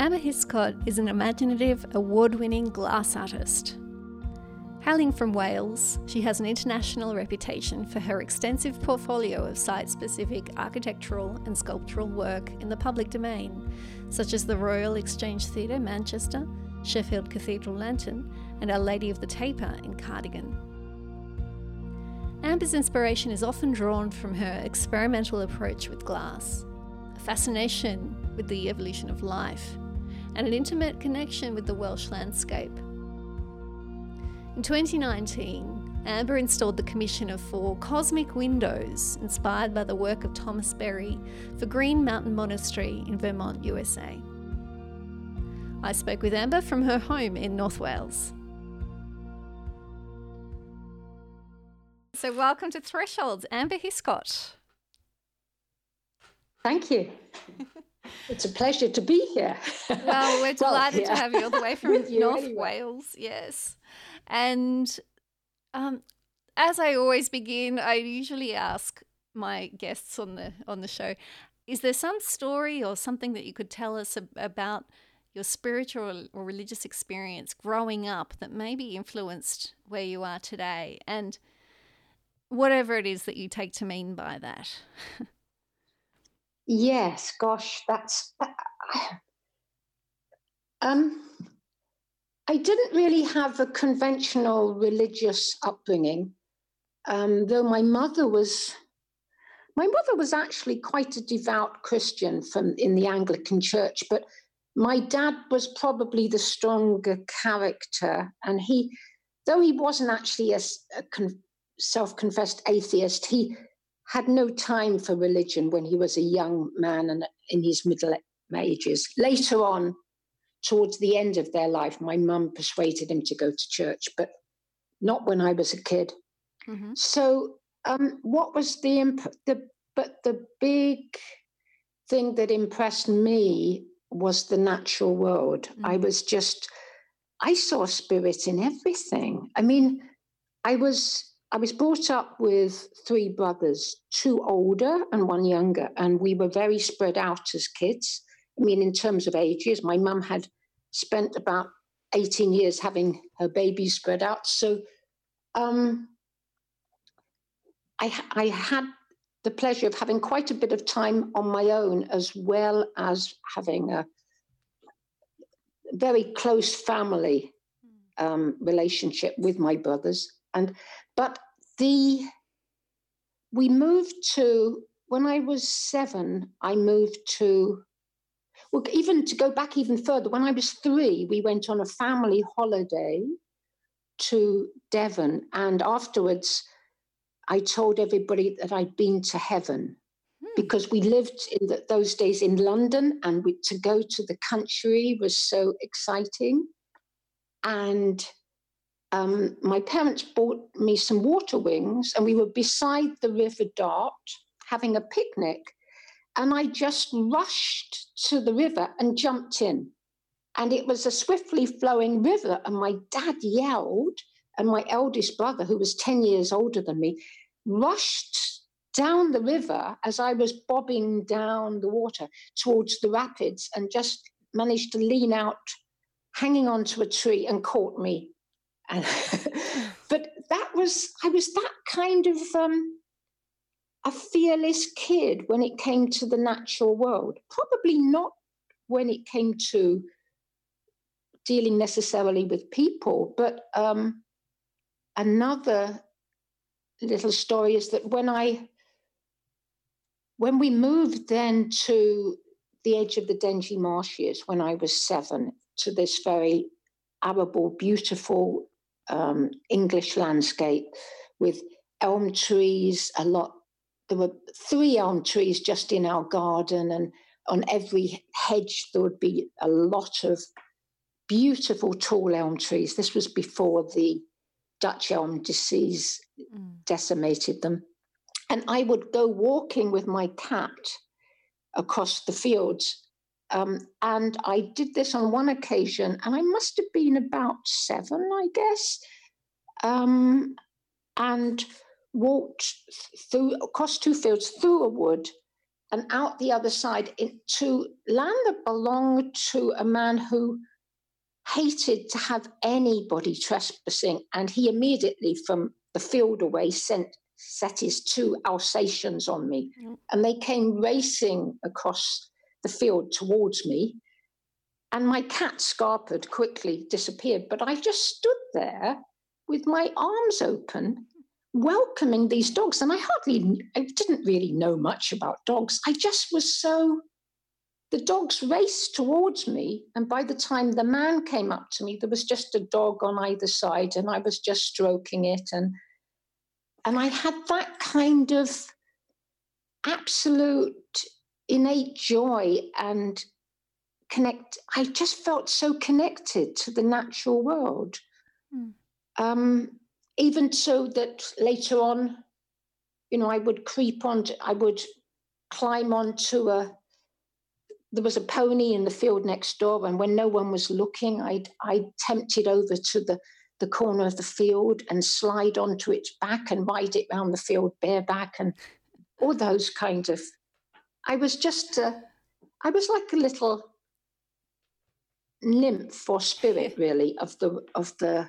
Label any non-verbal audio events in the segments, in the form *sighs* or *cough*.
Amber Hiscott is an imaginative, award winning glass artist. Hailing from Wales, she has an international reputation for her extensive portfolio of site specific architectural and sculptural work in the public domain, such as the Royal Exchange Theatre, Manchester, Sheffield Cathedral Lantern, and Our Lady of the Taper in Cardigan. Amber's inspiration is often drawn from her experimental approach with glass, a fascination with the evolution of life, and an intimate connection with the Welsh landscape. In 2019, Amber installed the commission of four cosmic windows inspired by the work of Thomas Berry for Green Mountain Monastery in Vermont, USA. I spoke with Amber from her home in North Wales. So, welcome to Thresholds, Amber Hiscott. Thank you. *laughs* It's a pleasure to be here. Well, we're *laughs* delighted well, to have you all the way *laughs* from North anyway. Wales. Yes. And um, as I always begin, I usually ask my guests on the on the show, is there some story or something that you could tell us about your spiritual or religious experience growing up that maybe influenced where you are today and whatever it is that you take to mean by that? *laughs* yes, gosh, that's *sighs* um I didn't really have a conventional religious upbringing, um, though my mother was. My mother was actually quite a devout Christian from in the Anglican Church, but my dad was probably the stronger character, and he, though he wasn't actually a, a con- self-confessed atheist, he had no time for religion when he was a young man and in his middle ages. Later on, towards the end of their life, my mum persuaded him to go to church, but not when I was a kid. Mm-hmm. So, um, what was the imp- the but the big thing that impressed me was the natural world. Mm-hmm. I was just I saw spirit in everything. I mean, I was I was brought up with three brothers, two older and one younger, and we were very spread out as kids. I mean, in terms of ages, my mum had spent about 18 years having her babies spread out. So um, I, I had the pleasure of having quite a bit of time on my own, as well as having a very close family um, relationship with my brothers. And but the we moved to when I was seven. I moved to well, even to go back even further, when I was three, we went on a family holiday to Devon. And afterwards, I told everybody that I'd been to heaven hmm. because we lived in the, those days in London and we, to go to the country was so exciting. And um, my parents bought me some water wings, and we were beside the River Dart having a picnic. And I just rushed to the river and jumped in. And it was a swiftly flowing river. And my dad yelled, and my eldest brother, who was 10 years older than me, rushed down the river as I was bobbing down the water towards the rapids and just managed to lean out, hanging onto a tree, and caught me. And *laughs* *laughs* but that was, I was that kind of um, a fearless kid when it came to the natural world. Probably not when it came to dealing necessarily with people, but um, another little story is that when I when we moved then to the edge of the Dengie Marshes when I was seven to this very arable, beautiful um, English landscape with elm trees, a lot there were three elm trees just in our garden, and on every hedge there would be a lot of beautiful tall elm trees. This was before the Dutch elm disease mm. decimated them. And I would go walking with my cat across the fields. Um, and I did this on one occasion, and I must have been about seven, I guess. Um, and walked through across two fields through a wood and out the other side to land that belonged to a man who hated to have anybody trespassing. And he immediately, from the field away, sent set his two Alsatians on me. Mm. And they came racing across the field towards me. And my cat, Scarpard, quickly disappeared. But I just stood there with my arms open, welcoming these dogs. And I hardly, I didn't really know much about dogs. I just was so, the dogs raced towards me. And by the time the man came up to me, there was just a dog on either side, and I was just stroking it. And and I had that kind of absolute innate joy and connect. I just felt so connected to the natural world. Mm. Um, even so that later on, you know, I would creep on, I would climb onto a, there was a pony in the field next door, and when no one was looking, I'd, I'd tempted over to the the corner of the field and slide onto its back and ride it round the field bareback and all those kinds of. I was just, uh, I was like a little nymph or spirit, *laughs* really, of the of the.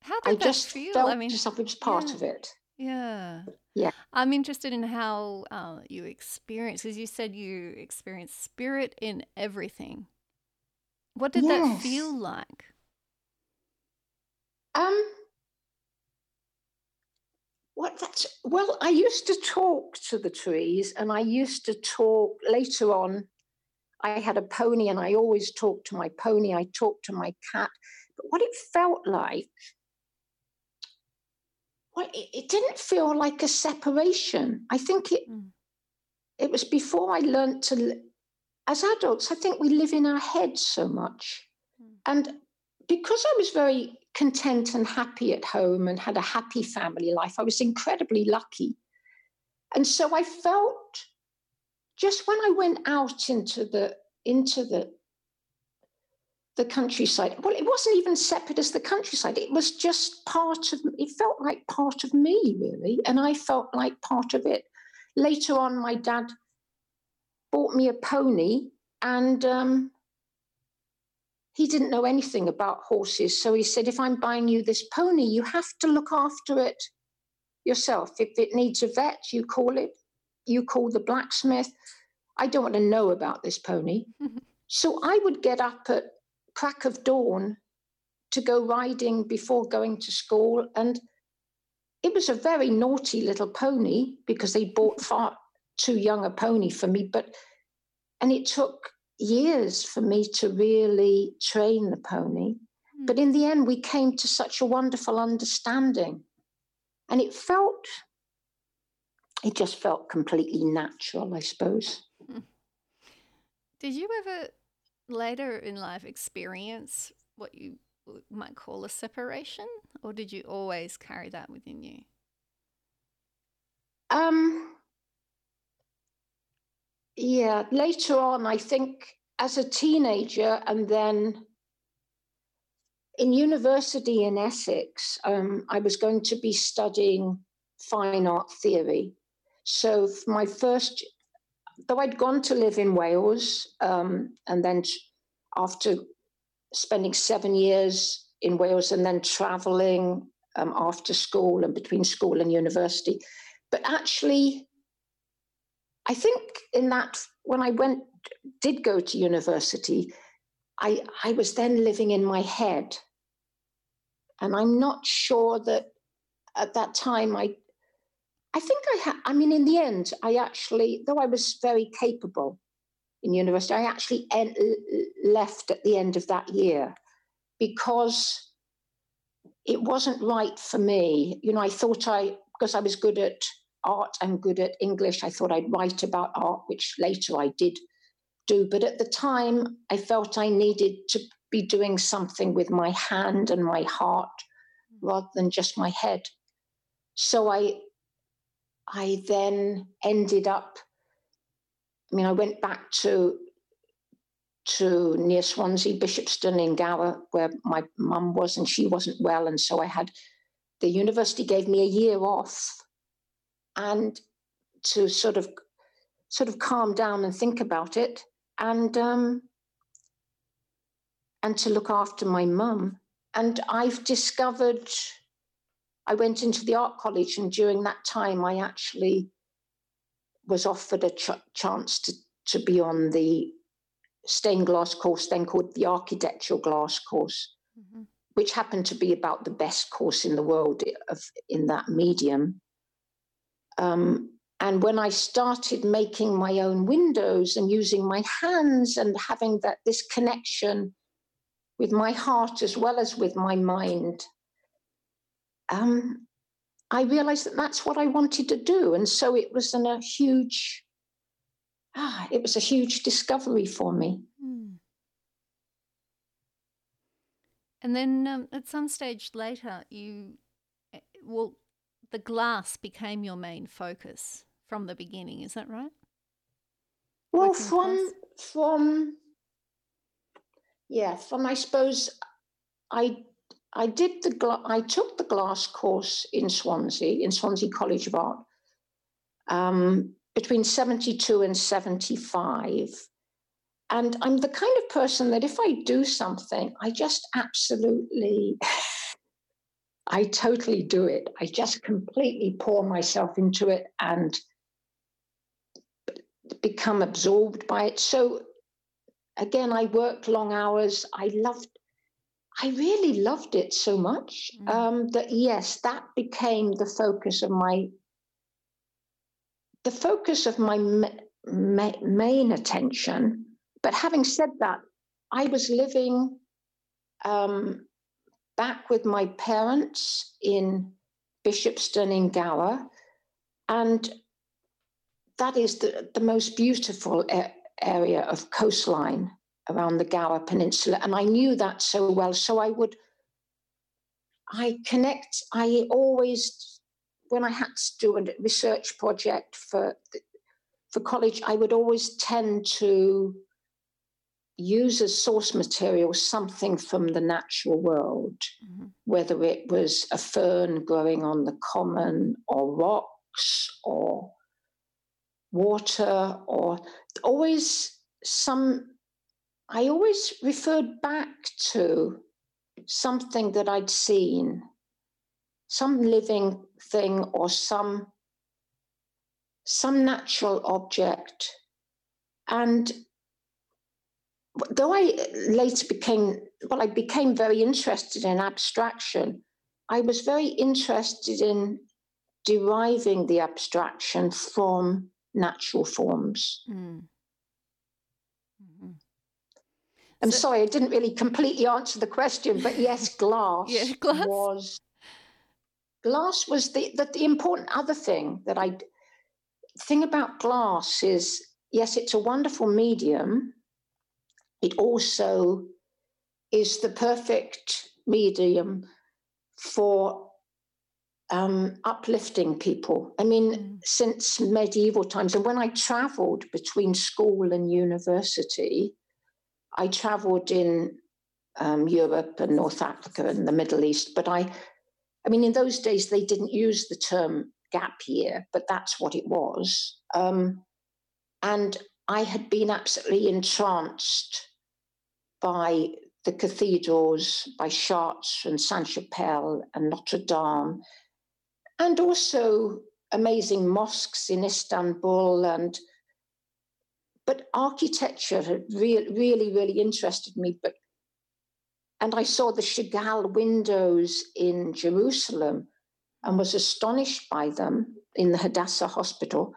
How did I that just feel? felt I mean, just like was part yeah. of it. Yeah. Yeah. I'm interested in how uh, you experience, because you said you experience spirit in everything. What did yes. that feel like? Um, what that's well, I used to talk to the trees, and I used to talk later on. I had a pony, and I always talked to my pony. I talked to my cat, but what it felt like, well, it, it didn't feel like a separation. I think it mm. it was before I learned to. As adults, I think we live in our heads so much, mm. and because I was very content and happy at home and had a happy family life. I was incredibly lucky. And so I felt just when I went out into the into the the countryside, well, it wasn't even separate as the countryside. It was just part of it felt like part of me, really. And I felt like part of it. Later on, my dad bought me a pony and um, he didn't know anything about horses. So he said, if I'm buying you this pony, you have to look after it yourself. If it needs a vet, you call it, you call the blacksmith. I don't want to know about this pony. *laughs* so I would get up at crack of dawn to go riding before going to school. And it was a very naughty little pony because they bought *laughs* far too young a pony for me. But and it took years for me to really train the pony. Mm. But in the end, we came to such a wonderful understanding. And it felt, it just felt completely natural, I suppose. Hmm. *laughs* Did you ever later in life experience what you might call a separation, or did you always carry that within you? Um, yeah, later on, I think as a teenager and then in university in Essex, um, I was going to be studying fine art theory. So my first, though I'd gone to live in Wales, um, and then after spending seven years in Wales and then traveling um, after school and between school and university, but actually I think in that when I went did go to university, I I was then living in my head. And I'm not sure that at that time I I think I had I mean in the end I actually though I was very capable in university I actually en- left at the end of that year because it wasn't right for me. You know, I thought I because I was good at art. I'm good at English. I thought I'd write about art, which later I did do. But at the time, I felt I needed to be doing something with my hand and my heart rather than just my head. So I, I then ended up. I mean, I went back to to near Swansea, Bishopston in Gower, where my mum was, and she wasn't well, and so I had the university gave me a year off and to sort of sort of calm down and think about it and um, and to look after my mum. And I've discovered I went into the art college, and during that time, I actually was offered a ch- chance to, to be on the stained glass course, then called the architectural glass course, mm-hmm. which happened to be about the best course in the world of, in that medium. Um, and when I started making my own windows and using my hands and having that this connection with my heart as well as with my mind, um, I realized that that's what I wanted to do. And so it was an, a huge, ah, it was a huge discovery for me. Hmm. And then um, at some stage later, you, eh, well, the glass became your main focus from the beginning. Is that right? Well, Working from class? from yeah, from I suppose I I did the gla- I took the glass course in Swansea in Swansea College of Art um, between seventy two and seventy five. And I'm the kind of person that if I do something, I just absolutely *laughs* I totally do it. I just completely pour myself into it and become absorbed by it. So again, I worked long hours. I loved, I really loved it so much mm. um, that yes, that became the focus of my, the focus of my ma- ma- main attention. But having said that, I was living um, back with my parents in Bishopston in Gower. And that is the, the most beautiful area of coastline around the Gower Peninsula. And I knew that so well. So I would, I connect, I always, when I had to do a research project for, for college, I would always tend to use as source material something from the natural world, mm-hmm. whether it was a fern growing on the common or rocks or water or always some I always referred back to something that I'd seen, some living thing or some some natural object. And though I later became, well, I became very interested in abstraction, I was very interested in deriving the abstraction from natural forms. Mm. Mm-hmm. I'm so, sorry, I didn't really completely answer the question, but yes, *laughs* glass, yeah, glass. was glass was the, the the important other thing that I thing about glass is yes, it's a wonderful medium, it also is the perfect medium for um, uplifting people. I mean, mm. since medieval times, and when I traveled between school and university, I traveled in um, Europe and North Africa and the Middle East. But I, I mean, in those days, they didn't use the term gap year, but that's what it was. Um, and I had been absolutely entranced by the cathedrals, by Chartres and Sainte Chapelle and Notre Dame, and also amazing mosques in Istanbul and but architecture had really, really, really interested me. But and I saw the Chagall windows in Jerusalem and was astonished by them in the Hadassah Hospital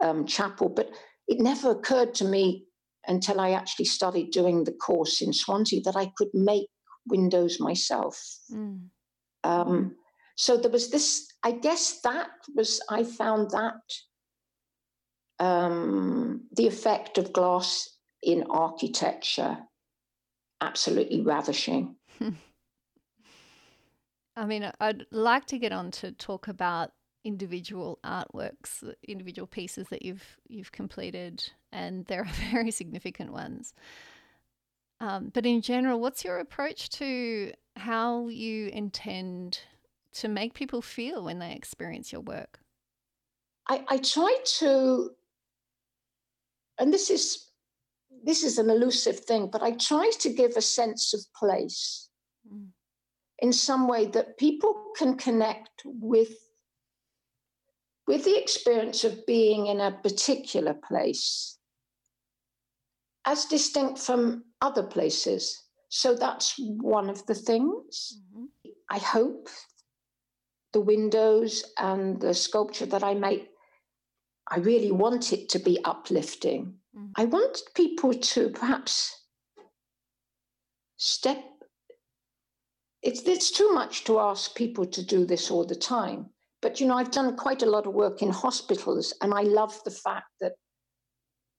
um, chapel. But it never occurred to me until I actually started doing the course in Swansea that I could make windows myself. Mm. Um, so there was this, I guess that was, I found that um, the effect of glass in architecture absolutely ravishing. *laughs* I mean, I'd like to get on to talk about individual artworks, individual pieces that you've you've completed, and there are *laughs* very significant ones. Um, but in general, what's your approach to how you intend to make people feel when they experience your work? I, I try to and this is this is an elusive thing, but I try to give a sense of place mm. in some way that people can connect with with the experience of being in a particular place as distinct from other places. So that's one of the things. Mm-hmm. I hope the windows and the sculpture that I make, I really want it to be uplifting. Mm-hmm. I want people to perhaps step. It's, it's too much to ask people to do this all the time. But, you know, I've done quite a lot of work in hospitals, and I love the fact that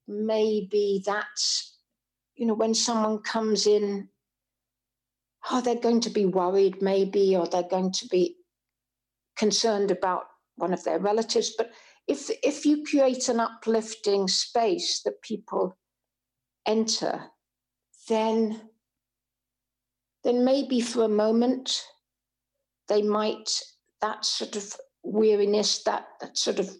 maybe that's, you know, when someone comes in, oh, they're going to be worried, maybe, or they're going to be concerned about one of their relatives. But if if you create an uplifting space that people enter, then then maybe for a moment they might that sort of weariness, that, that sort of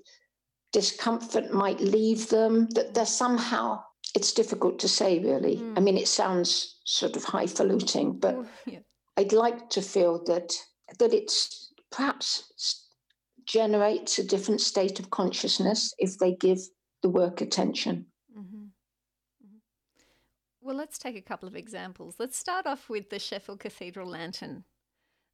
discomfort might leave them, that they're somehow, it's difficult to say really. Mm. I mean, it sounds sort of highfalutin, but yeah. I'd like to feel that that it's perhaps generates a different state of consciousness if they give the work attention. Mm-hmm. Mm-hmm. Well, let's take a couple of examples. Let's start off with the Sheffield Cathedral lantern,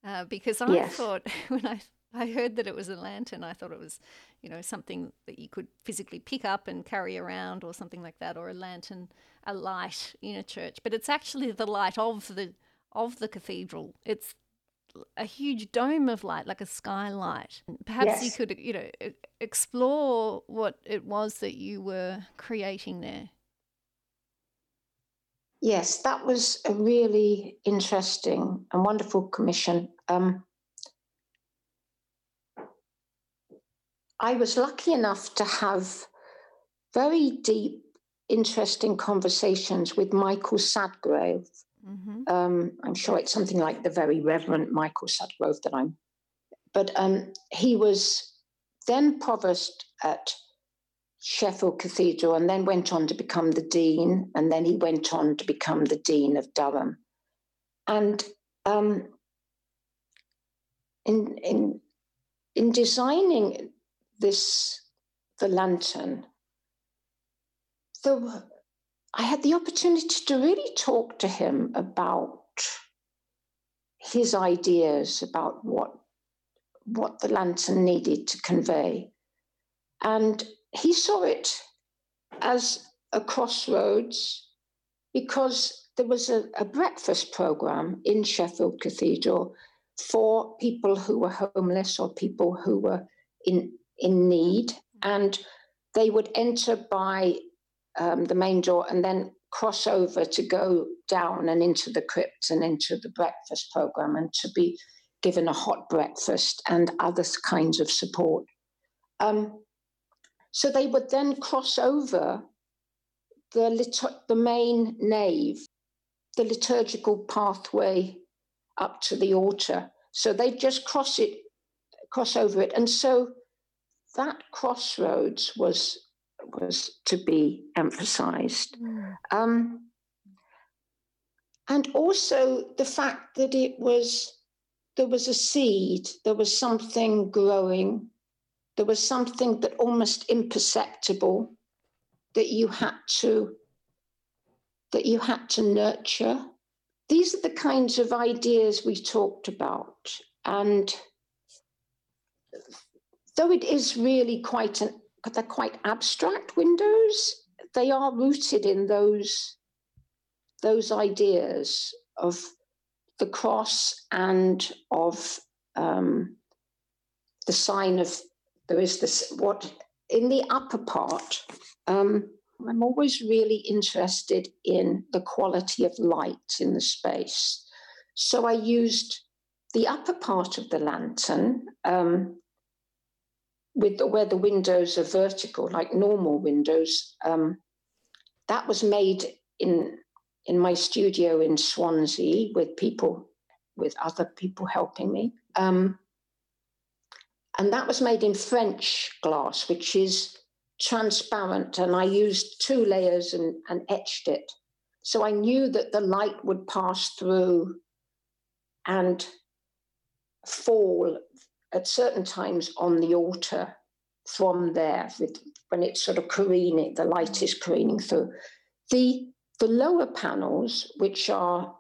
uh, because I yes. thought *laughs* when I I heard that it was a lantern. I thought it was, you know, something that you could physically pick up and carry around or something like that, or a lantern, a light in a church. But it's actually the light of the of the cathedral. It's a huge dome of light, like a skylight. Perhaps yes. you could, you know, explore what it was that you were creating there. Yes, that was a really interesting and wonderful commission. Um, I was lucky enough to have very deep, interesting conversations with Michael Sadgrove. Mm-hmm. Um, I'm sure it's something like the very Reverend Michael Sadgrove that I'm. But um, he was then provost at Sheffield Cathedral and then went on to become the dean, and then he went on to become the dean of Durham. And um, in in in designing this the lantern, the, I had the opportunity to really talk to him about his ideas about what what the lantern needed to convey. And he saw it as a crossroads because there was a, a breakfast program in Sheffield Cathedral for people who were homeless or people who were in in need, and they would enter by um, the main door and then cross over to go down and into the crypt and into the breakfast program and to be given a hot breakfast and other kinds of support. Um, so they would then cross over the, lit- the main nave, the liturgical pathway up to the altar. So they just cross it, cross over it. And so that crossroads was was to be emphasized. Mm. Um, and also the fact that it was there was a seed, there was something growing, there was something that almost imperceptible that you had to that you had to nurture. These are the kinds of ideas we talked about. And though it is really quite an they're quite abstract windows, they are rooted in those those ideas of the cross and of um, the sign of there is this what in the upper part. Um, I'm always really interested in the quality of light in the space. So I used the upper part of the lantern, um, with the, where the windows are vertical, like normal windows, um, that was made in in my studio in Swansea with people, with other people helping me. Um, and that was made in French glass, which is transparent and I used two layers and, and etched it. So I knew that the light would pass through and fall at certain times on the altar from there with, when it's sort of careening, the light is careening through. The, the lower panels, which are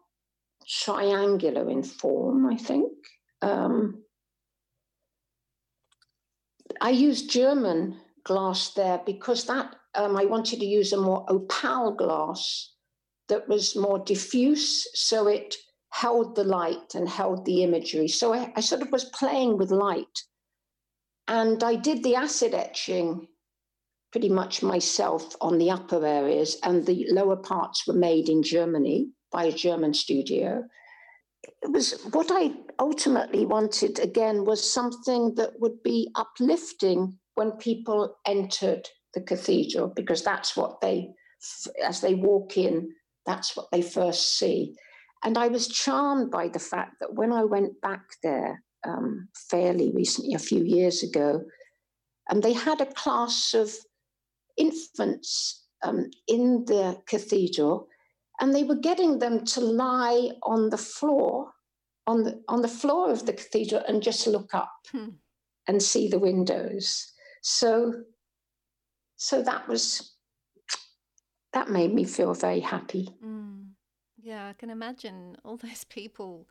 triangular in form, I think, um, I used German glass there because that um, I wanted to use a more opal glass that was more diffuse, so it held the light and held the imagery. So I, I sort of was playing with light. And I did the acid etching pretty much myself on the upper areas, and the lower parts were made in Germany by a German studio. It was what I ultimately wanted again was something that would be uplifting when people entered the cathedral, because that's what they, as they walk in, that's what they first see. And I was charmed by the fact that when I went back there um, fairly recently, a few years ago, and they had a class of infants um, in the cathedral, and they were getting them to lie on the floor, on the on the floor of the cathedral, and just look up hmm. and see the windows. So, so that was that made me feel very happy. Mm. Yeah, I can imagine all *laughs* those people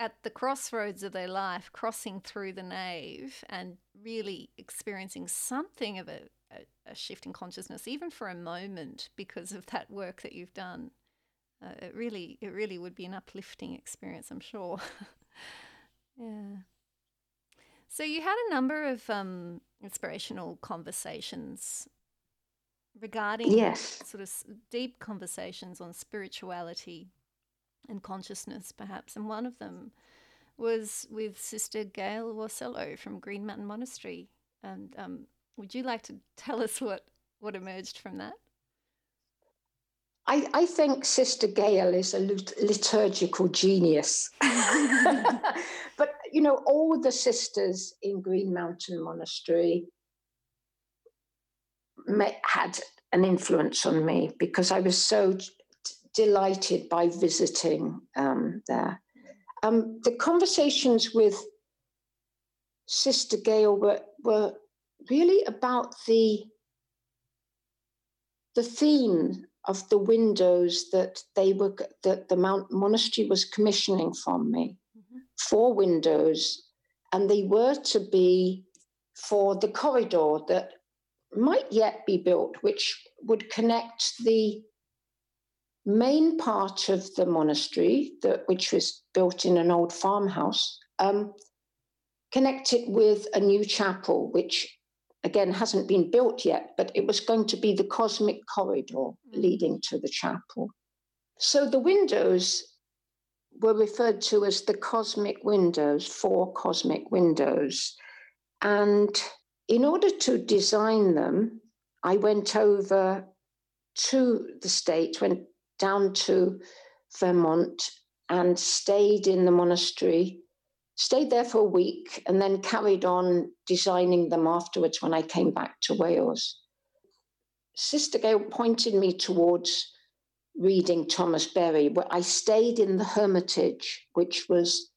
at the crossroads of their life crossing through the nave and really experiencing something of a, a, a shift in consciousness, even for a moment, because of that work that you've done. Uh, it really, it really would be an uplifting experience, I'm sure. *laughs* yeah. So you had a number of um, inspirational conversations regarding yes. sort of deep conversations on spirituality and consciousness, perhaps. And one of them was with Sister Gail Worcello from Green Mountain Monastery. And um, would you like to tell us what, what emerged from that? I, I think Sister Gail is a liturgical genius. *laughs* *laughs* but, you know, all the sisters in Green Mountain Monastery had an influence on me because I was so d- delighted by visiting um, there. Um, the conversations with Sister Gail were, were really about the the theme of the windows that they were that the Mount Monastery was commissioning from me. Mm-hmm. Four windows, and they were to be for the corridor that might yet be built, which would connect the main part of the monastery, that, which was built in an old farmhouse, um, connect it with a new chapel, which again hasn't been built yet, but it was going to be the cosmic corridor mm. leading to the chapel. So the windows were referred to as the cosmic windows, four cosmic windows. And in order to design them, I went over to the States, went down to Vermont and stayed in the monastery, stayed there for a week, and then carried on designing them afterwards when I came back to Wales. Sister Gail pointed me towards reading Thomas Berry, where I stayed in the Hermitage, which was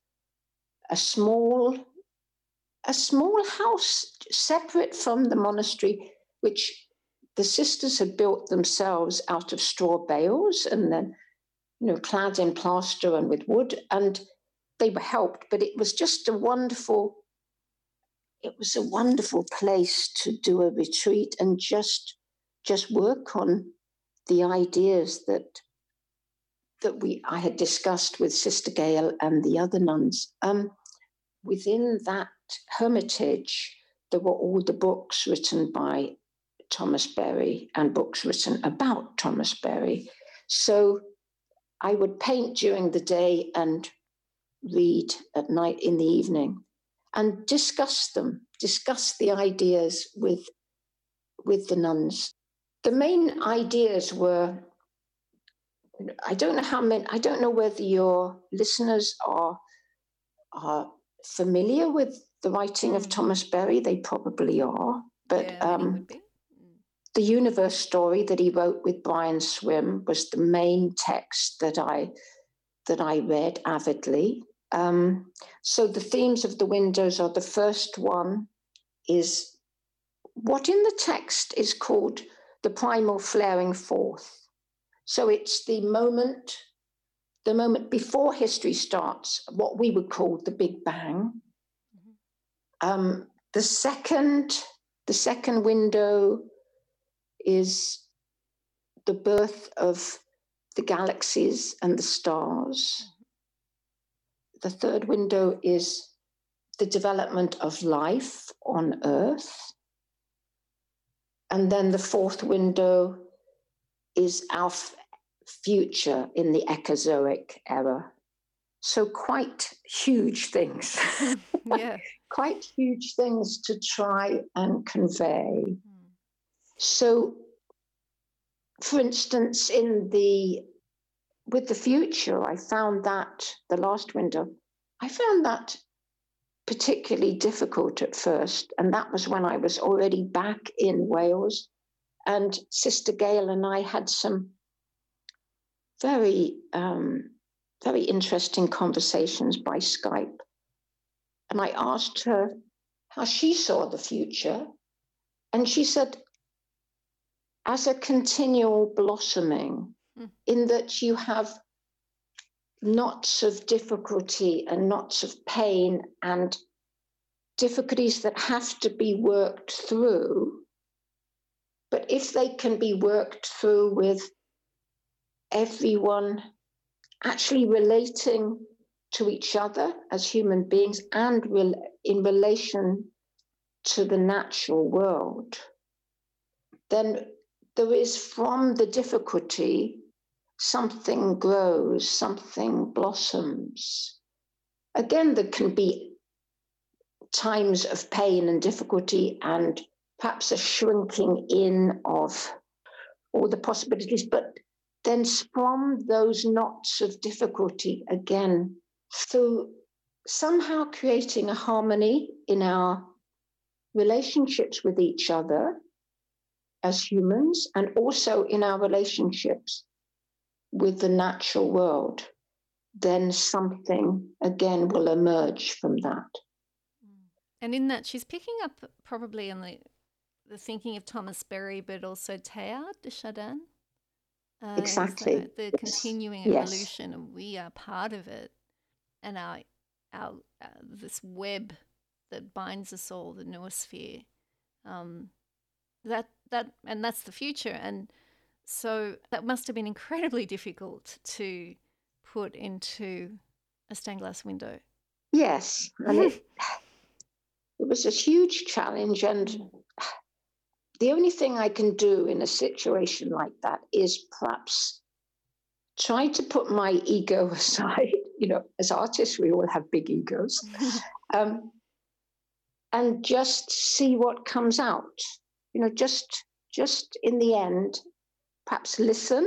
a small a small house separate from the monastery, which the sisters had built themselves out of straw bales and then, you know, clad in plaster and with wood. And they were helped, but it was just a wonderful, it was a wonderful place to do a retreat and just just work on the ideas that that we I had discussed with Sister Gail and the other nuns. Um, within that hermitage, there were all the books written by Thomas Berry and books written about Thomas Berry. So I would paint during the day and read at night in the evening and discuss them, discuss the ideas with, with the nuns. The main ideas were I don't know how many, I don't know whether your listeners are, are familiar with the writing of hmm. Thomas Berry. They probably are, but yeah, um, the universe story that he wrote with Brian Swimme was the main text that I that I read avidly. Um, so the themes of the windows are the first one is what in the text is called the primal flaring forth. So it's the moment, the moment before history starts, what we would call the Big Bang. Um, the second, the second window is the birth of the galaxies and the stars. The third window is the development of life on Earth. And then the fourth window is our f- future in the Ecozoic era. So, quite huge things. *laughs* yeah. *laughs* quite huge things to try and convey. Mm. So, for instance, in the with the future, I found that the last window, I found that particularly difficult at first. And that was when I was already back in Wales. And Sister Gail and I had some very, um, very interesting conversations by Skype. And I asked her how she saw the future. And she said, as a continual blossoming, mm. in that you have knots of difficulty and knots of pain and difficulties that have to be worked through. But if they can be worked through with everyone actually relating to each other as human beings and in relation to the natural world, then there is from the difficulty something grows, something blossoms. Again, there can be times of pain and difficulty and perhaps a shrinking in of all the possibilities, but then from those knots of difficulty again through somehow creating a harmony in our relationships with each other as humans and also in our relationships with the natural world, then something again will emerge from that. And in that, she's picking up probably on the, the thinking of Thomas Berry, but also Teilhard de Chardin. Uh, exactly. The, the continuing evolution, yes. and we are part of it. And our, our uh, this web that binds us all, the noosphere, um, that that and that's the future and so that must have been incredibly difficult to put into a stained glass window yes and it, *laughs* it was a huge challenge and the only thing i can do in a situation like that is perhaps try to put my ego *laughs* aside you know as artists we all have big egos *laughs* um, and just see what comes out you know, just just in the end, perhaps listen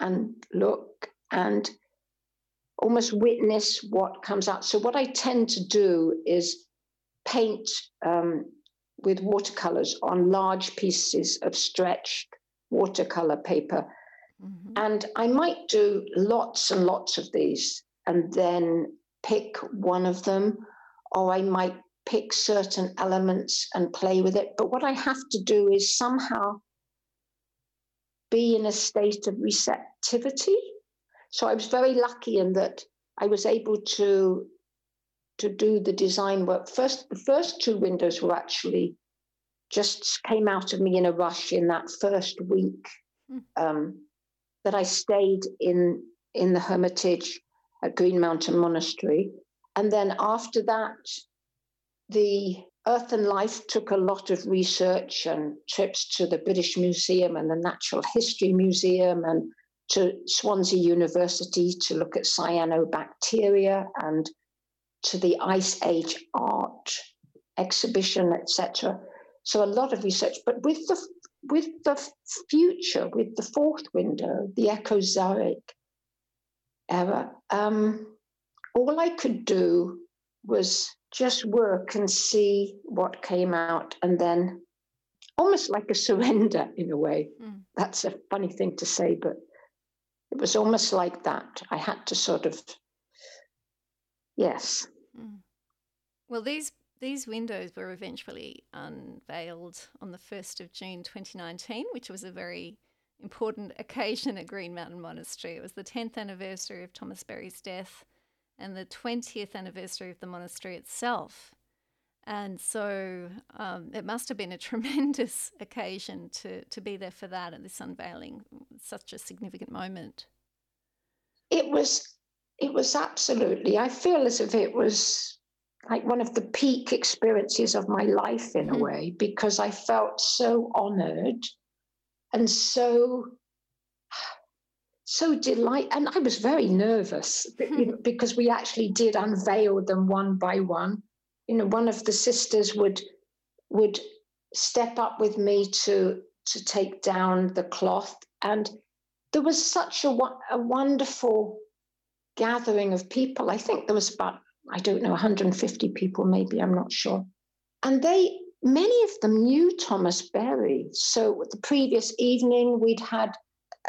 and look and almost witness what comes out. So what I tend to do is paint um, with watercolors on large pieces of stretched watercolor paper. Mm-hmm. And I might do lots and lots of these and then pick one of them, or I might pick certain elements and play with it. But what I have to do is somehow be in a state of receptivity. So I was very lucky in that I was able to to do the design work. First, the first two windows were actually just came out of me in a rush in that first week mm. um, that I stayed in in the Hermitage at Green Mountain Monastery. And then after that, the Earth and Life took a lot of research and trips to the British Museum and the Natural History Museum and to Swansea University to look at cyanobacteria and to the Ice Age art exhibition, etc. So a lot of research, but with the with the future, with the fourth window, the Ecozoic era, um, all I could do was just work and see what came out. And then almost like a surrender in a way. Mm. That's a funny thing to say, but it was almost like that. I had to sort of, yes. Well, these these windows were eventually unveiled on the 1st of June 2019, which was a very important *laughs* occasion at Green Mountain Monastery. It was the 10th anniversary of Thomas Berry's death and the 20th anniversary of the monastery itself. And so um, it must have been a *laughs* tremendous occasion to, to be there for that at this unveiling, such a significant moment. It was, it was absolutely. I feel as if it was like one of the peak experiences of my life in mm-hmm. a way because I felt so honored and so so delight and I was very nervous mm-hmm. because we actually did unveil them one by one. You know, one of the sisters would would step up with me to to take down the cloth and there was such a, a wonderful gathering of people. I think there was about I don't know, 150 people, maybe, I'm not sure. And they, many of them knew Thomas Berry. So the previous evening, we'd had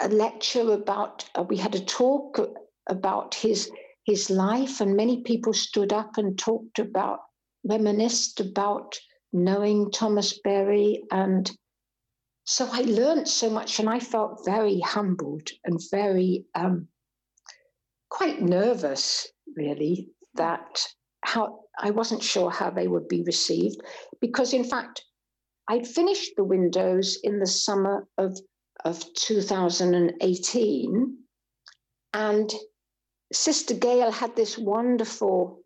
a lecture about, uh, we had a talk about his, his life, and many people stood up and talked about, reminisced about knowing Thomas Berry. And so I learned so much, and I felt very humbled and very um, quite nervous, really, that how I wasn't sure how they would be received because, in fact, I'd finished the windows in the summer of, of 2018, and Sister Gail had this wonderful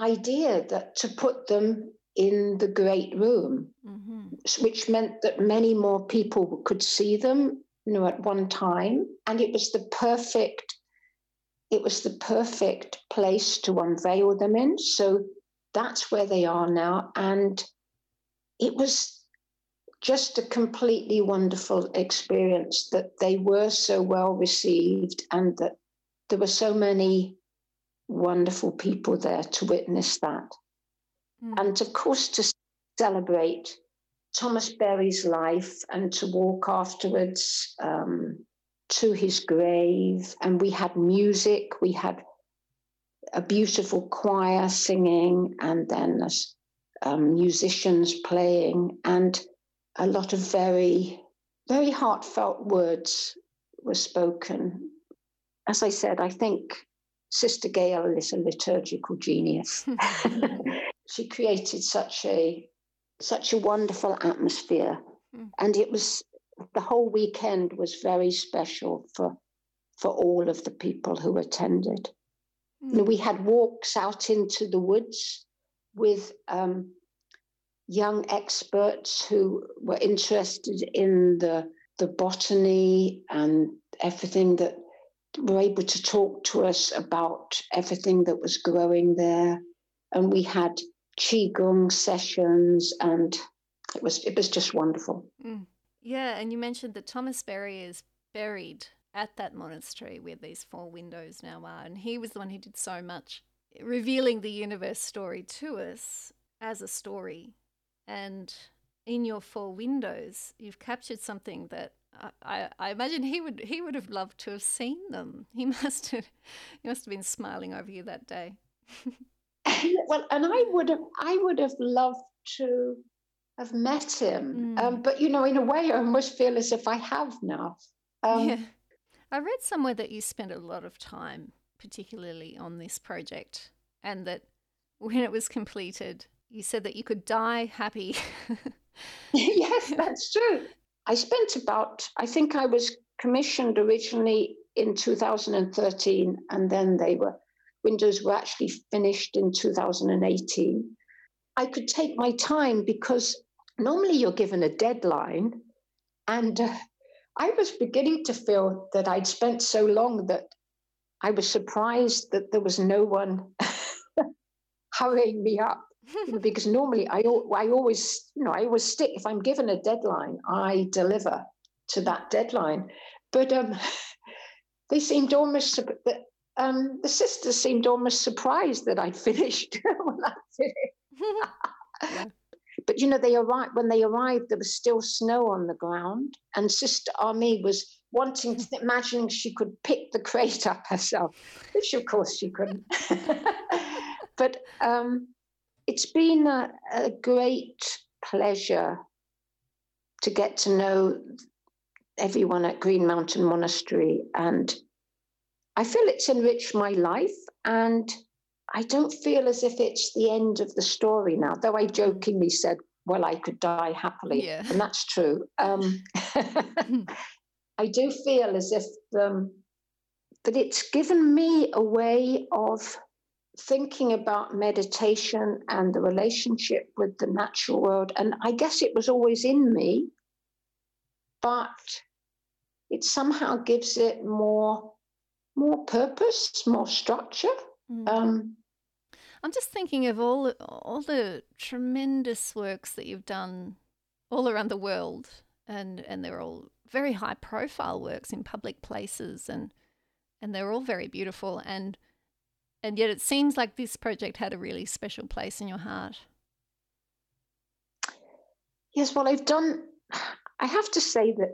idea that to put them in the great room, mm-hmm. which meant that many more people could see them, you know, at one time, and it was the perfect it was the perfect place to unveil them in. So that's where they are now. And it was just a completely wonderful experience that they were so well received and that there were so many wonderful people there to witness that. Mm. And of course, to celebrate Thomas Berry's life and to walk afterwards um, to his grave, and we had music. We had a beautiful choir singing, and then um, musicians playing, and a lot of very, very heartfelt words were spoken. As I said, I think Sister Gail is a liturgical genius. *laughs* *laughs* she created such a such a wonderful atmosphere, hmm. and it was the whole weekend was very special for for all of the people who attended. Mm. We had walks out into the woods with um, young experts who were interested in the the botany and everything that were able to talk to us about everything that was growing there. And we had qigong sessions, and it was it was just wonderful. Mm. Yeah, and you mentioned that Thomas Berry is buried at that monastery where these four windows now are. And he was the one who did so much revealing the universe story to us as a story. And in your four windows, you've captured something that I, I, imagine he would he would have loved to have seen them. He *laughs* must have he must have been smiling over you that day. *laughs* *laughs* well, and I would have I would have loved to have met him. Mm. Um, but, you know, in a way, I almost feel as if I have now. Um, yeah. I read somewhere that you spent a lot of time, particularly on this project, and that when it was completed, you said that you could die happy. *laughs* yes, *laughs* that's true. I spent about, I think I was commissioned originally in 2013, and then they were, windows were actually finished in 2018. I could take my time because normally you're given a deadline. And uh, I was beginning to feel that I'd spent so long that I was surprised that there was no one *laughs* hurrying me up. *laughs* because normally I, I always, you know, I always stick, if I'm given a deadline, I deliver to that deadline. But um, *laughs* they seemed almost, um, the sisters seemed almost surprised that I'd finished when I finished. But you know, they arrived when they arrived, there was still snow on the ground, and Sister Army was wanting to imagining she could pick the crate up herself, which of course she couldn't. *laughs* but um, it's been a, a great pleasure to get to know everyone at Green Mountain Monastery. And I feel it's enriched my life. And I don't feel as if it's the end of the story now, though I jokingly said, well, I could die happily. Yeah. And that's true. Um, *laughs* *laughs* I do feel as if um, that it's given me a way of thinking about meditation and the relationship with the natural world. And I guess it was always in me, but it somehow gives it more more purpose, more structure. Mm. Um, I'm just thinking of all all the tremendous works that you've done all around the world, and and they're all very high profile works in public places, and and they're all very beautiful. And and yet it seems like this project had a really special place in your heart. Yes, well, I've done, I have to say that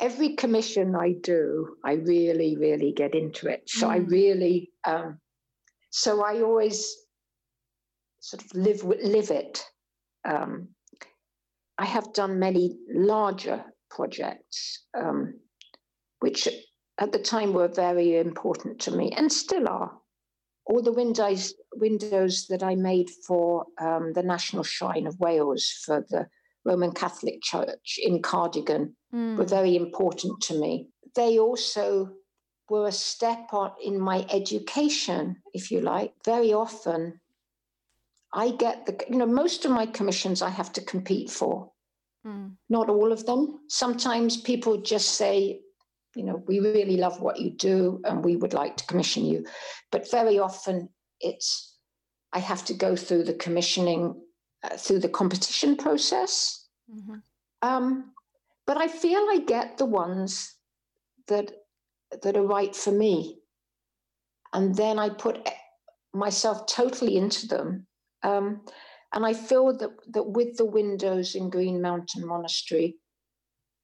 every commission I do, I really, really get into it. So mm. I really, um, so I always sort of live live it. Um, I have done many larger projects, um, which at the time were very important to me and still are. All the windows, windows that I made for um, the National Shrine of Wales for the Roman Catholic Church in Cardigan mm. were very important to me. They also were a step on in my education, if you like. Very often, I get the, you know, most of my commissions I have to compete for. Mm. Not all of them. Sometimes people just say, you know, we really love what you do and we would like to commission you. But very often it's, I have to go through the commissioning, uh, through the competition process. Mm-hmm. Um, but I feel I get the ones that that are right for me. And then I put myself totally into them. Um, and I feel that, that with the windows in Green Mountain Monastery,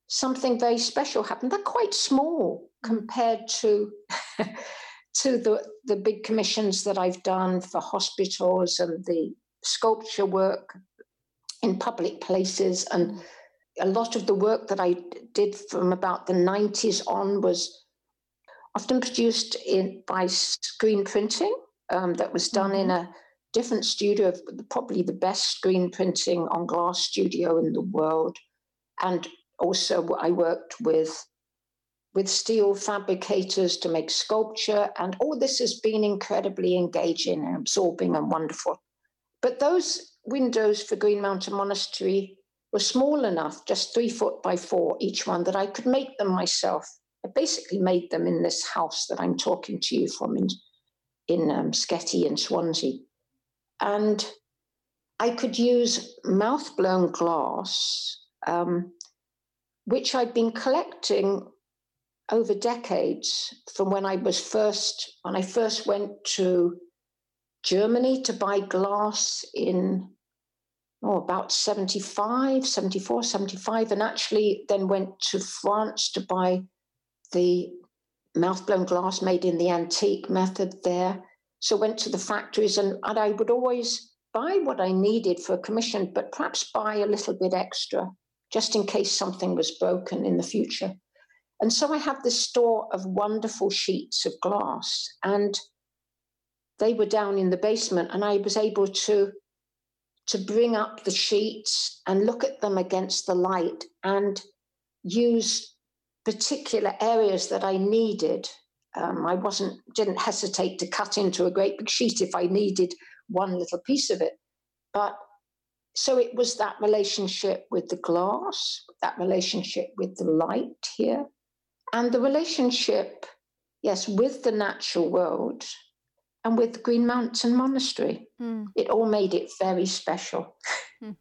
something very special happened. They're quite small compared to *laughs* to the the big commissions that I've done for hospitals and the sculpture work in public places and a lot of the work that I did from about the 90s on was often produced in by screen printing um, that was done mm-hmm. in a different studio, probably the best screen printing on glass studio in the world, and also I worked with with steel fabricators to make sculpture, and all this has been incredibly engaging and absorbing and wonderful. But those windows for Green Mountain Monastery were small enough, just three foot by four each one, that I could make them myself. I basically made them in this house that I'm talking to you from in, in um, Sketty in Swansea. And I could use mouth blown glass um, which I'd been collecting over decades from when I was first, when I first went to Germany to buy glass in oh, about 75, 74, 75, and actually then went to France to buy the mouth blown glass made in the antique method there. So went to the factories and, and I would always buy what I needed for a commission, but perhaps buy a little bit extra just in case something was broken in the future. And so I had this store of wonderful sheets of glass, and they were down in the basement, and I was able to to bring up the sheets and look at them against the light and use particular areas that I needed. Um, I wasn't didn't hesitate to cut into a great big sheet if I needed one little piece of it, but so it was that relationship with the glass, that relationship with the light here, and the relationship, yes, with the natural world and with Green Mountain Monastery. Mm. It all made it very special. Mm.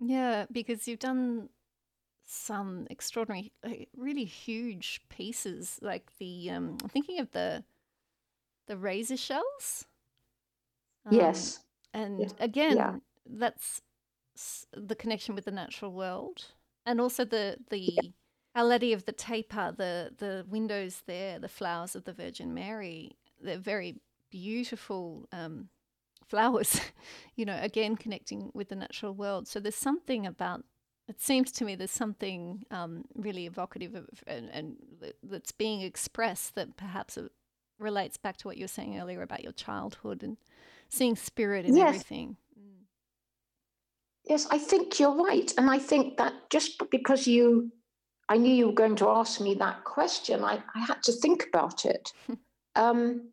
Yeah, because you've done some extraordinary, like, really huge pieces, like the um, I'm thinking of the the razor shells. Um, yes. And yeah. again, yeah that's the connection with the natural world, and also the the our Lady of the Taper, the the windows there, the flowers of the Virgin Mary. They're very beautiful um, *laughs* flowers. you know, again connecting with the natural world. So there's something about. It seems to me there's something um, really evocative of, and, and that's being expressed that perhaps relates back to what you were saying earlier about your childhood and seeing spirit in yes. everything. Yes, I think you're right. And I think that just because you, I knew you were going to ask me that question, I, I had to think about it. *laughs* um,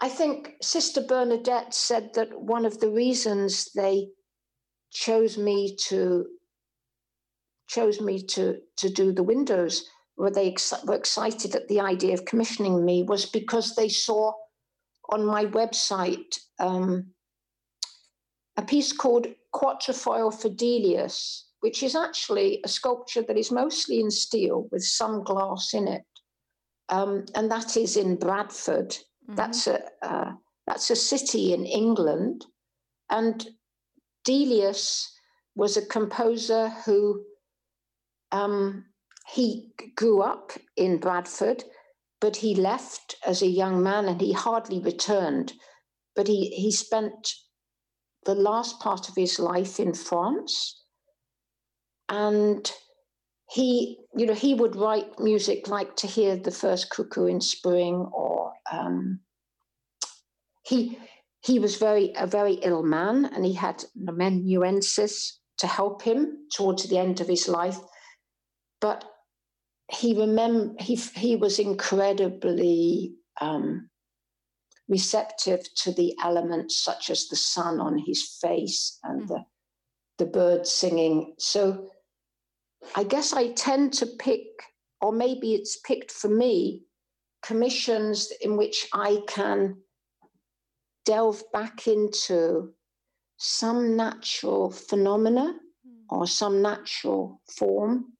I think Sister Bernadette said that one of the reasons they chose me to chose me to to do the windows were they ex- were excited at the idea of commissioning me was because they saw on my website um, a piece called Quatrefoil Fidelius, which is actually a sculpture that is mostly in steel with some glass in it. Um, and that is in Bradford. Mm-hmm. That's a uh, that's a city in England, and Delius was a composer who um, he grew up in Bradford but he left as a young man and he hardly returned. But he, he spent the last part of his life in France. And he, you know, he would write music like to hear the first cuckoo in spring, or um, he he was very a very ill man, and he had an amanuensis to help him towards the end of his life. But he remember he he was incredibly um, receptive to the elements such as the sun on his face and mm-hmm. the the birds singing. So I guess I tend to pick, or maybe it's picked for me, commissions in which I can delve back into some natural phenomena mm. or some natural form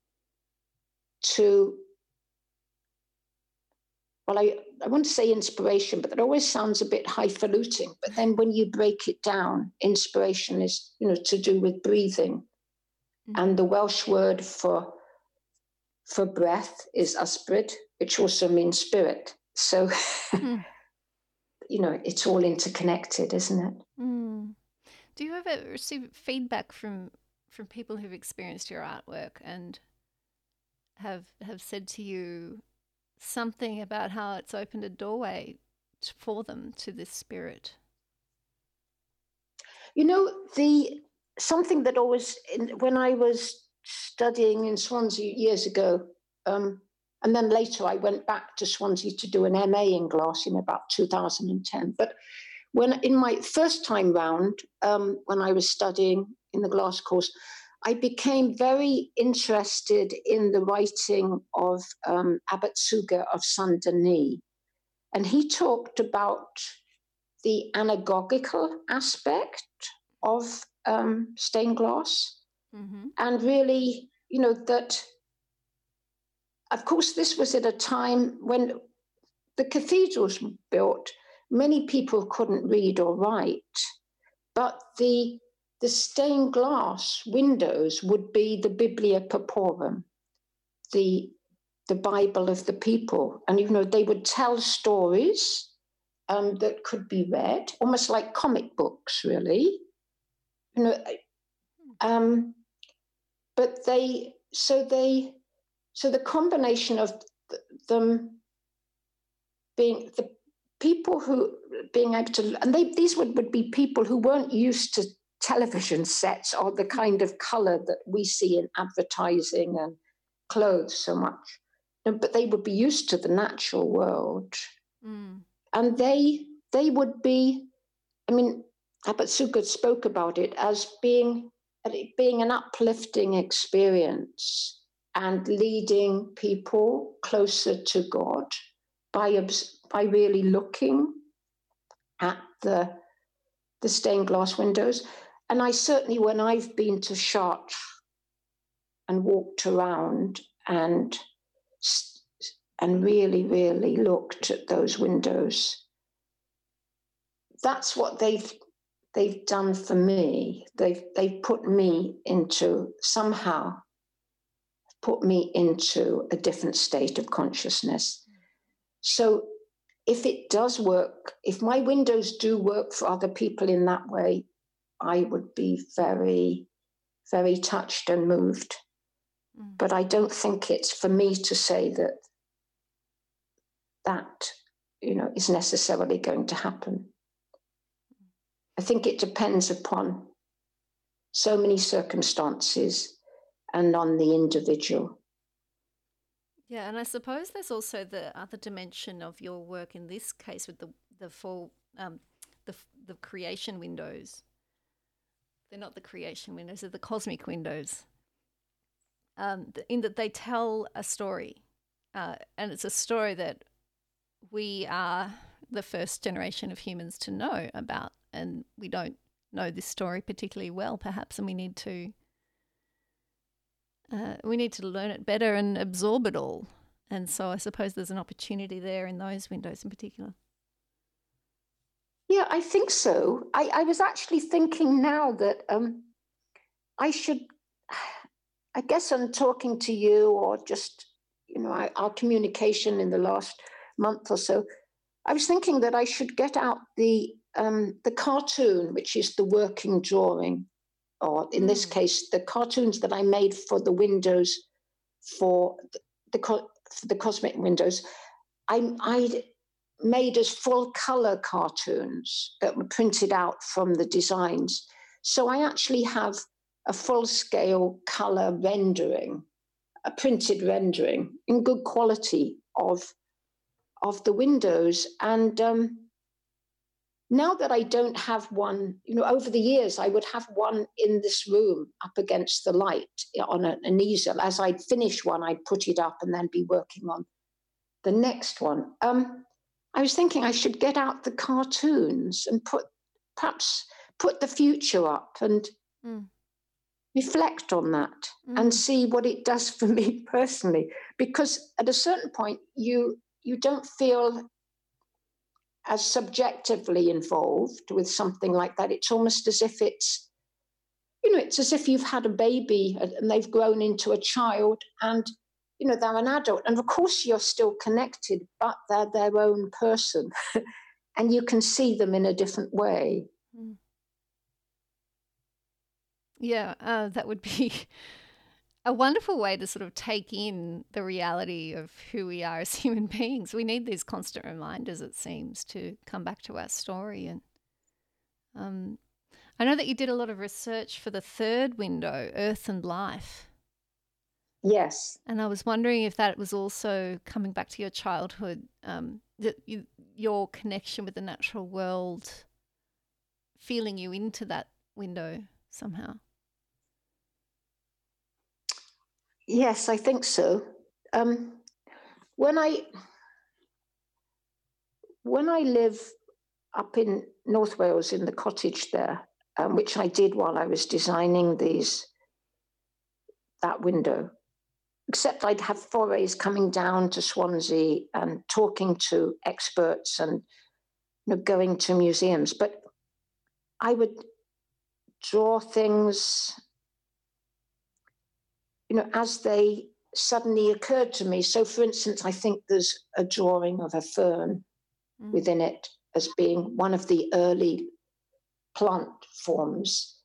to well, I, I want to say inspiration, but that always sounds a bit highfalutin. But then when you break it down, inspiration is, you know, to do with breathing. Mm-hmm. And the Welsh word for for breath is ysbryd, which also means spirit. So, *laughs* mm. You know, it's all interconnected, isn't it? Mm. Do you ever receive feedback from from people who've experienced your artwork and have have said to you something about how it's opened a doorway for them to this spirit? You know, the something that always when I was studying in Swansea years ago, um, and then later I went back to Swansea to do an MA in glass in about 2010. But when in my first time round, um, when I was studying in the glass course, I became very interested in the writing of um, Abbot Suger of Saint Denis. And he talked about the anagogical aspect of um, stained glass. Mm-hmm. And really, you know, that, of course, this was at a time when the cathedrals were built, many people couldn't read or write. But the the stained glass windows would be the Biblia Pauperum, the the Bible of the people, and you know they would tell stories um, that could be read, almost like comic books, really. You know, um, but they so they so the combination of them being the people who being able to and they these would, would be people who weren't used to television sets or the kind of color that we see in advertising and clothes so much. But they would be used to the natural world. Mm. And they they would be, I mean, Abbot Suger spoke about it as being being an uplifting experience and leading people closer to God by by really looking at the the stained glass windows and I certainly, when I've been to Chartres and walked around and and really, really looked at those windows, that's what they've they've done for me. They've they've put me into somehow put me into a different state of consciousness. So if it does work, if my windows do work for other people in that way, I would be very, very touched and moved. Mm. But I don't think it's for me to say that that you know is necessarily going to happen. I think it depends upon so many circumstances and on the individual. Yeah, and I suppose there's also the other dimension of your work in this case with the the full um, the the creation windows. They're not the creation windows; they're the cosmic windows. Um, in that they tell a story, uh, and it's a story that we are the first generation of humans to know about, and we don't know this story particularly well, perhaps, and we need to uh, we need to learn it better and absorb it all. And so I suppose there's an opportunity there in those windows in particular. Yeah, I think so. I, I was actually thinking now that um, I should, *sighs* I guess I'm talking to you or just, you know, I, our communication in the last month or so. I was thinking that I should get out the um, the cartoon, which is the working drawing, or in this hmm. case, the cartoons that I made for the windows for the, for the cosmic windows, I, I made as full color cartoons that were printed out from the designs. So I actually have a full scale color rendering, a printed rendering in good quality of of the windows. And um, now that I don't have one, you know, over the years, I would have one in this room up against the light on a, an easel. As I'd finish one, I'd put it up and then be working on the next one. Um, I was thinking I should get out the cartoons and put perhaps put the future up and mm. reflect on that mm. and see what it does *laughs* for me personally. Because at a certain point, you you don't feel as subjectively involved with something like that. It's almost as if it's, you know, it's as if you've had a baby and they've grown into a child and, you know, they're an adult. And of course, you're still connected, but they're their own person. *laughs* and you can see them in a different way. Hmm. Yeah, uh, that would be *laughs* a wonderful way to sort of take in the reality of who we are as *laughs* human beings. We need these constant reminders, it seems, to come back to our story. And um, I know that you did a lot of research for the third window, Earth and Life. Yes. And I was wondering if that was also coming back to your childhood, um, that you, your connection with the natural world, feeling you into that window somehow. Yes, I think so. Um, when I when I live up in North Wales in the cottage there, um, which I did while I was designing these that window, except I'd have forays coming down to Swansea and talking to experts and you know, going to museums. But I would draw things you know, as they suddenly occurred to me. So, for instance, I think there's a drawing of a fern mm. within it as being one of the early plant forms.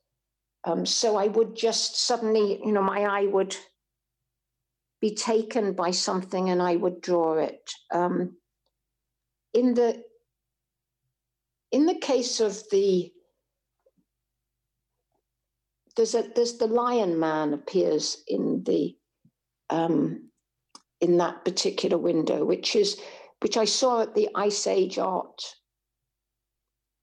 Um, so I would just suddenly, you know, my eye would be taken by something and I would draw it. Um, in the in the case of the there's a there's the lion man appears in the um, in that particular window, which is which I saw at the Ice Age art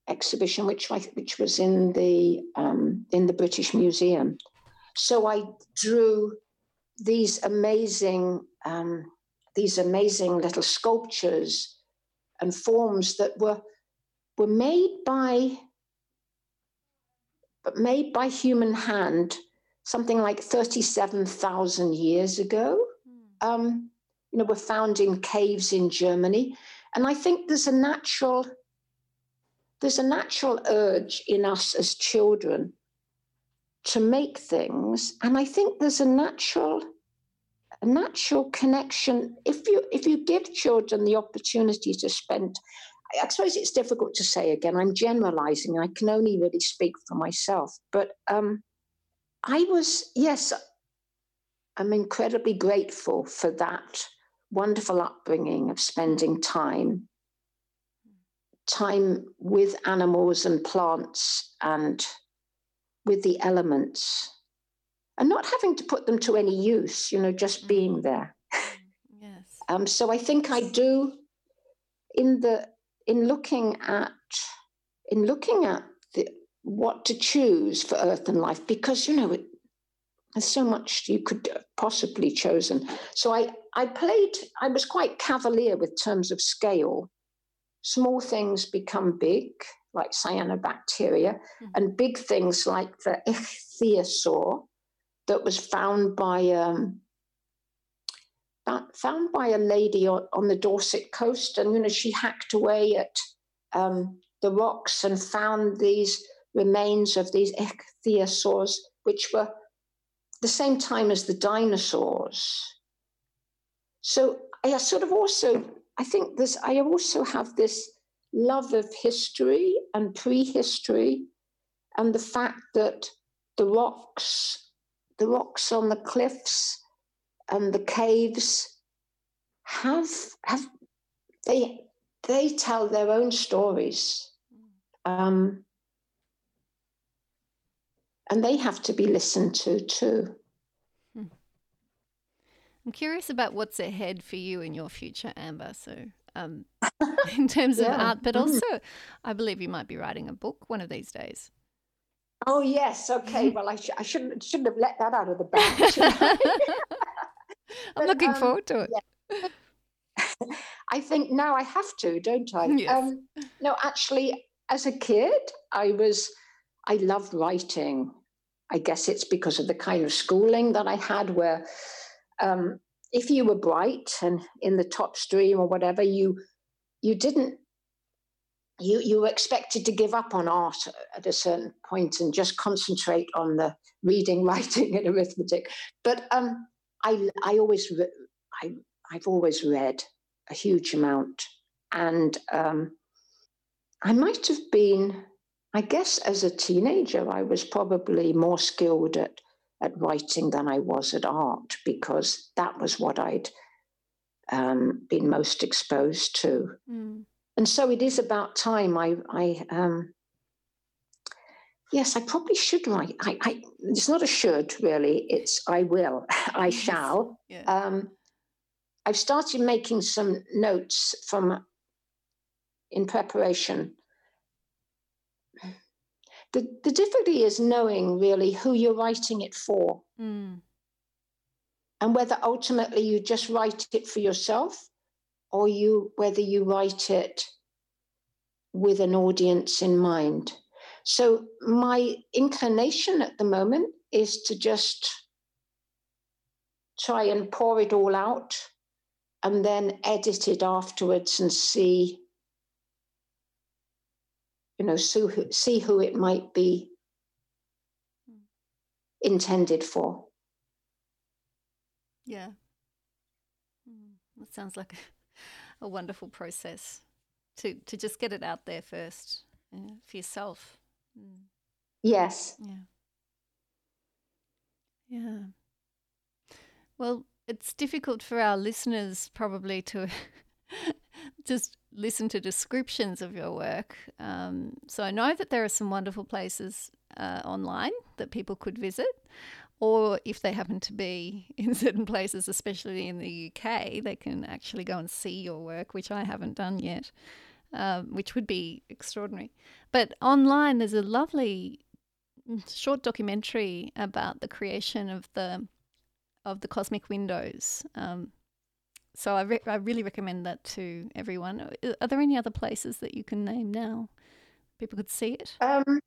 exhibition, which I, which was in the um, in the British Museum. So I drew these amazing um, these amazing little sculptures and forms that were were made by but made by human hand something like 37,000 years ago. Mm. Um, you know, were found in caves in Germany. And I think there's a natural there's a natural urge in us as children to make things, and I think there's a natural a natural connection if you if you give children the opportunity to spend I suppose it's difficult to say again. I'm generalizing. I can only really speak for myself. But um, I was, yes, I'm incredibly grateful for that wonderful upbringing of spending time, time with animals and plants and with the elements, and not having to put them to any use, you know, just being there. Yes. Um, so I think I do in the in looking at in looking at the, what to choose for Earth and Life, because you know it, there's so much you could possibly chosen. So I I played. I was quite cavalier with terms of scale. Small things become big, like cyanobacteria, mm-hmm. and big things like the ichthyosaur that was found by um, found by a lady on, the Dorset coast, and you know she hacked away at um, the rocks and found these remains of these ichthyosaurs, which were the same time as the dinosaurs. So I sort of also, I think this, I also have this love of history and prehistory, and the fact that the rocks, the rocks on the cliffs and the caves have have they they tell their own stories. Um, and they have to be listened to too. Hmm. i'm curious about what's ahead for you in your future amber. So um, *laughs* in terms yeah. of art but mm-hmm. also i believe you might be writing a book one of these days. Oh yes. Okay. *laughs* Well i, sh- I shouldn't shouldn't have let that out of the *laughs* bag I'm looking um, forward to it. Yeah. *laughs* I think now I have to, don't I? *laughs* Yes. Um, no, actually, as a kid, I was, I loved writing. I guess it's because of the kind of schooling that I had where um, if you were bright and in the top stream or whatever, you you didn't you you were expected to give up on art at a certain point and just concentrate on the reading, *laughs* writing, and arithmetic. But um, I I always I I've always read a huge amount, and um, I might have been. I guess as a teenager, I was probably more skilled at at writing than I was at art because that was what I'd um, been most exposed to. Mm. And so it is about time I, I um, yes, I probably should write. I, I, it's not a should really. It's I will. *laughs* I shall. Yeah. Um, I've started making some notes from in preparation. The, the difficulty is knowing really who you're writing it for. Mm. And whether ultimately you just write it for yourself or you whether you write it with an audience in mind. So my inclination at the moment is to just try and pour it all out and then edit it afterwards and see you know see who, see who it might be intended for yeah hmm. that sounds like a, a wonderful process to to just get it out there first yeah, for yourself Mm. Yes. Yeah. Yeah. Well, it's difficult for our listeners probably to *laughs* just listen to descriptions of your work. Um, so I know that there are some wonderful places uh, online that people could visit, or if they happen to be *laughs* in certain places, especially in the UK, they can actually go and see your work, which I haven't done yet um, which would be extraordinary. But online, there's a lovely short documentary about the creation of the of the cosmic windows. Um, so I, re- I really recommend that to everyone. Are there any other places that you can name now? People could see it. Um,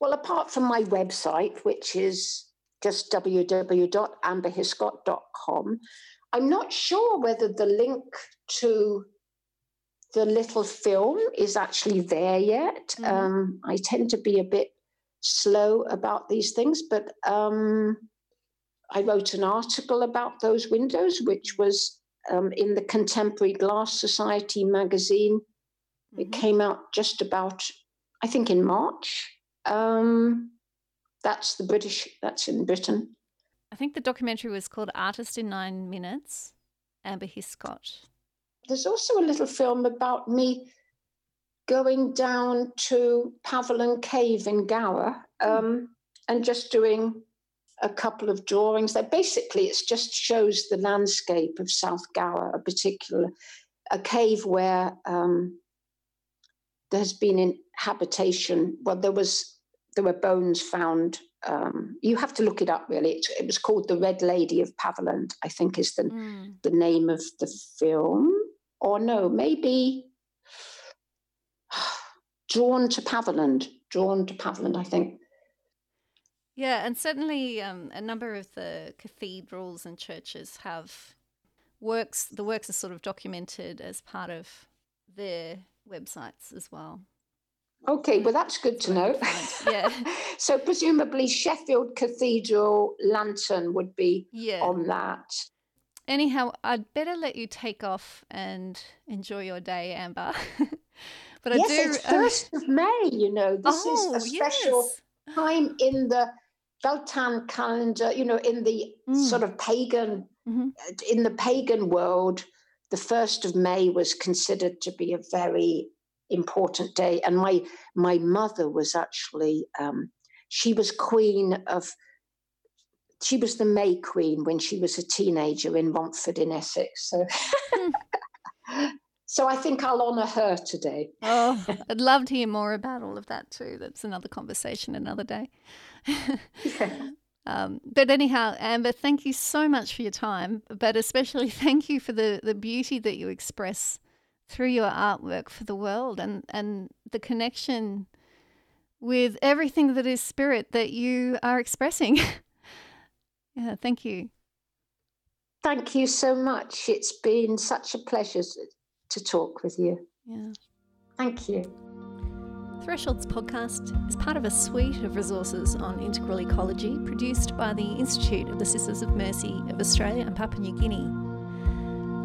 well, apart from my website, which is just www.amberhiscott.com, I'm not sure whether the link to the little film is actually there yet. Mm-hmm. Um, I tend to be a bit slow about these things, but um, I wrote an article about those windows, which was um, in the Contemporary Glass Society magazine. Mm-hmm. It came out just about, I think, in March. Um, that's the British, that's in Britain. I think the documentary was called Artist in Nine Minutes, Amber Hiscott. There's also a little film about me going down to Paviland Cave in Gower hmm. um, and just doing a couple of drawings there. Basically, it just shows the landscape of South Gower, a particular a cave where um, there has been habitation. Well, there was there were bones found. Um, you have to look it up. Really, it, it, was called the Red Lady of Paviland. I think is the mm. the name of the film. Or no, maybe *sighs* drawn to Paviland. Drawn to Paviland, I think. Yeah, and certainly um, a number of the cathedrals and churches have works. The works are sort of documented as part of their websites as well. Okay, well that's good to know. Yeah. *laughs* so presumably Sheffield Cathedral lantern would be yeah. on that. Anyhow, I'd better let you take off and enjoy your day, Amber. *laughs* but I yes, do. It's uh, first of May. You know, this oh, is a special yes. time in the Beltane calendar, you know, in the mm. sort of pagan, mm-hmm. in the pagan world, the first of May was considered to be a very important day. And my my mother was actually um, she was queen of she was the May Queen when she was a teenager in Romford in Essex. So *laughs* so I think I'll honour her today. oh, *laughs* I'd love to hear more about all of that too. That's another conversation another day. yeah. *laughs* Um, but anyhow, Amber, thank you so much for your time, but especially thank you for the, the beauty that you express through your artwork for the world and, and the connection with everything that is spirit that you are expressing. Yeah, thank you. Thank you so much. It's been such a pleasure to talk with you. Yeah. Thank you. Thresholds podcast is part of a suite of resources on integral ecology produced by the Institute of the Sisters of Mercy of Australia and Papua New Guinea.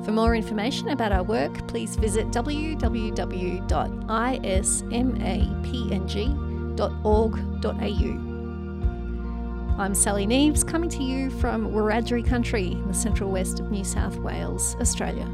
For more information about our work, please visit www.ismapng.org.au. I'm Sally Neves, coming to you from Wiradjuri country in the central west of New South Wales, Australia.